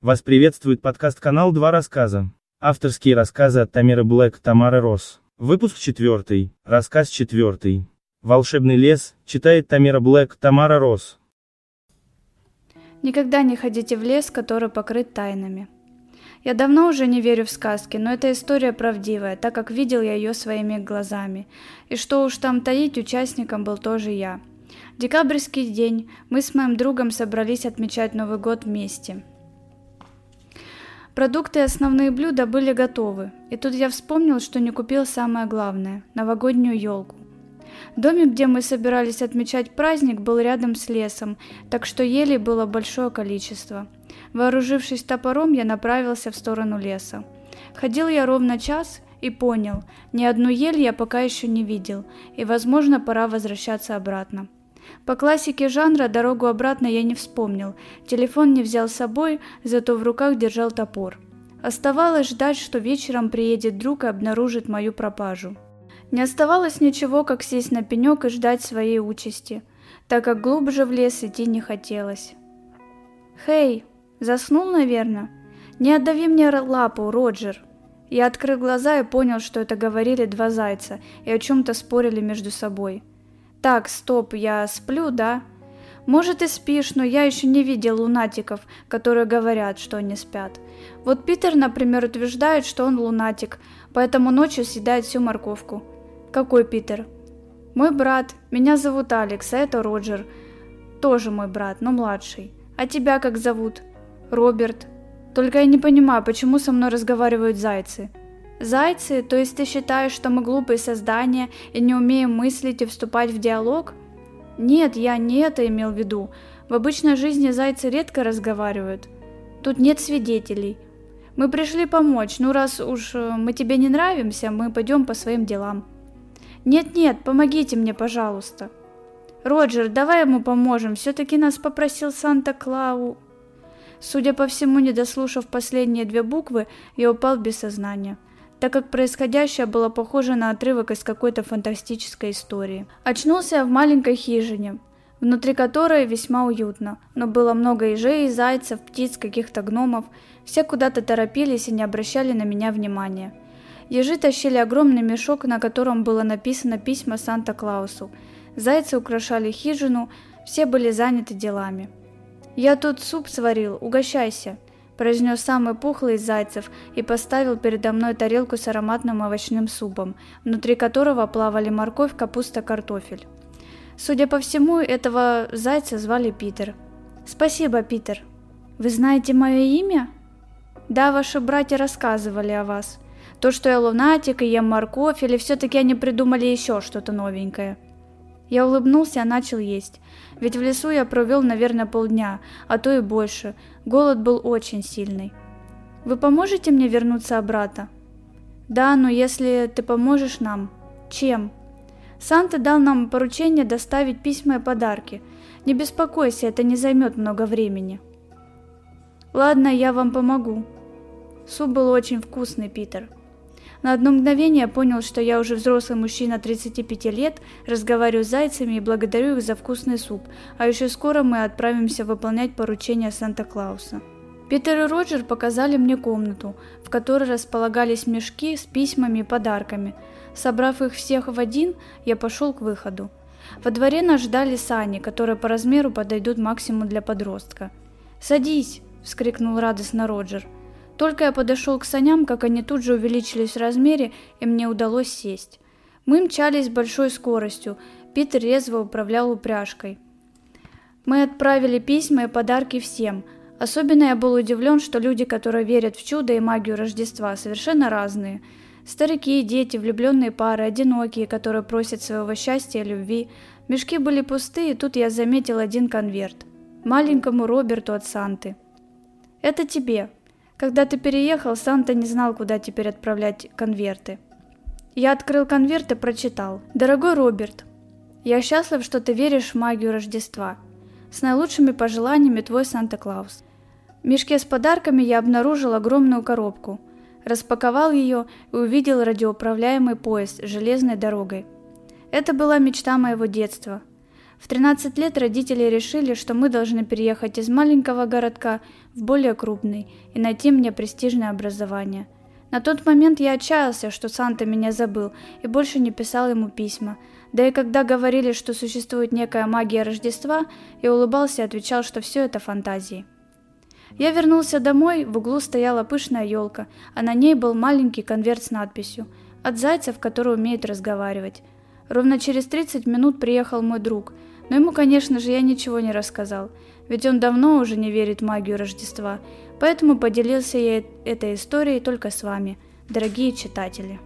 Вас приветствует подкаст-канал «Два рассказа». Авторские рассказы от Тамиры Блэк, Тамары Росс. Выпуск четвертый, рассказ четвертый. «Волшебный лес», читает Тамира Блэк, Тамара Росс. Никогда не ходите в лес, который покрыт тайнами. Я давно уже не верю в сказки, но эта история правдивая, так как видел я ее своими глазами. И что уж там таить, участником был тоже я. Декабрьский день, мы с моим другом собрались отмечать Новый год вместе. Продукты и основные блюда были готовы, и тут я вспомнил, что не купил самое главное – новогоднюю елку. Домик, где мы собирались отмечать праздник, был рядом с лесом, так что елей было большое количество. Вооружившись топором, я направился в сторону леса. Ходил я ровно час и понял, ни одну ель я пока еще не видел, и, возможно, пора возвращаться обратно. По классике жанра дорогу обратно я не вспомнил, телефон не взял с собой, зато в руках держал топор. Оставалось ждать, что вечером приедет друг и обнаружит мою пропажу. Не оставалось ничего, как сесть на пенек и ждать своей участи, так как глубже в лес идти не хотелось. «Хей, заснул, наверное? Не отдави мне лапу, Роджер!» Я открыл глаза и понял, что это говорили два зайца и о чем-то спорили между собой. Так, стоп, я сплю, да? Может и спишь, но я еще не видел лунатиков, которые говорят, что они спят. Вот Питер, например, утверждает, что он лунатик, поэтому ночью съедает всю морковку. Какой Питер? Мой брат. Меня зовут Алекс, а это Роджер. Тоже мой брат, но младший. А тебя как зовут? Роберт. Только я не понимаю, почему со мной разговаривают зайцы. Зайцы, то есть ты считаешь, что мы глупые создания и не умеем мыслить и вступать в диалог? Нет, я не это имел в виду. В обычной жизни зайцы редко разговаривают. Тут нет свидетелей. Мы пришли помочь, ну раз уж э, мы тебе не нравимся, мы пойдем по своим делам. Нет-нет, помогите мне, пожалуйста. Роджер, давай ему поможем, все-таки нас попросил Санта-Клау. Судя по всему, не дослушав последние две буквы, я упал без сознания так как происходящее было похоже на отрывок из какой-то фантастической истории. Очнулся я в маленькой хижине, внутри которой весьма уютно, но было много ежей, зайцев, птиц, каких-то гномов, все куда-то торопились и не обращали на меня внимания. Ежи тащили огромный мешок, на котором было написано письма Санта-Клаусу. Зайцы украшали хижину, все были заняты делами. «Я тут суп сварил, угощайся», произнес самый пухлый из зайцев и поставил передо мной тарелку с ароматным овощным супом, внутри которого плавали морковь, капуста, картофель. Судя по всему, этого зайца звали Питер. «Спасибо, Питер. Вы знаете мое имя?» «Да, ваши братья рассказывали о вас. То, что я лунатик и ем морковь, или все-таки они придумали еще что-то новенькое?» Я улыбнулся и начал есть. Ведь в лесу я провел, наверное, полдня, а то и больше. Голод был очень сильный. Вы поможете мне вернуться обратно? Да, но если ты поможешь нам. Чем? Санта дал нам поручение доставить письма и подарки. Не беспокойся, это не займет много времени. Ладно, я вам помогу. Суп был очень вкусный, Питер. На одно мгновение понял, что я уже взрослый мужчина 35 лет, разговариваю с зайцами и благодарю их за вкусный суп, а еще скоро мы отправимся выполнять поручения Санта-Клауса. Питер и Роджер показали мне комнату, в которой располагались мешки с письмами и подарками. Собрав их всех в один, я пошел к выходу. Во дворе нас ждали сани, которые по размеру подойдут максимум для подростка. «Садись!» – вскрикнул радостно Роджер – только я подошел к саням, как они тут же увеличились в размере, и мне удалось сесть. Мы мчались с большой скоростью, Питер резво управлял упряжкой. Мы отправили письма и подарки всем. Особенно я был удивлен, что люди, которые верят в чудо и магию Рождества, совершенно разные. Старики, дети, влюбленные пары, одинокие, которые просят своего счастья и любви. Мешки были пустые, и тут я заметил один конверт. Маленькому Роберту от Санты. «Это тебе», когда ты переехал, Санта не знал, куда теперь отправлять конверты. Я открыл конверт и прочитал. «Дорогой Роберт, я счастлив, что ты веришь в магию Рождества. С наилучшими пожеланиями твой Санта-Клаус». В мешке с подарками я обнаружил огромную коробку. Распаковал ее и увидел радиоуправляемый поезд с железной дорогой. Это была мечта моего детства. В 13 лет родители решили, что мы должны переехать из маленького городка в более крупный и найти мне престижное образование. На тот момент я отчаялся, что Санта меня забыл и больше не писал ему письма. Да и когда говорили, что существует некая магия Рождества, я улыбался и отвечал, что все это фантазии. Я вернулся домой, в углу стояла пышная елка, а на ней был маленький конверт с надписью «От зайцев, который умеет разговаривать». Ровно через 30 минут приехал мой друг, но ему, конечно же, я ничего не рассказал, ведь он давно уже не верит в магию Рождества, поэтому поделился я этой историей только с вами, дорогие читатели.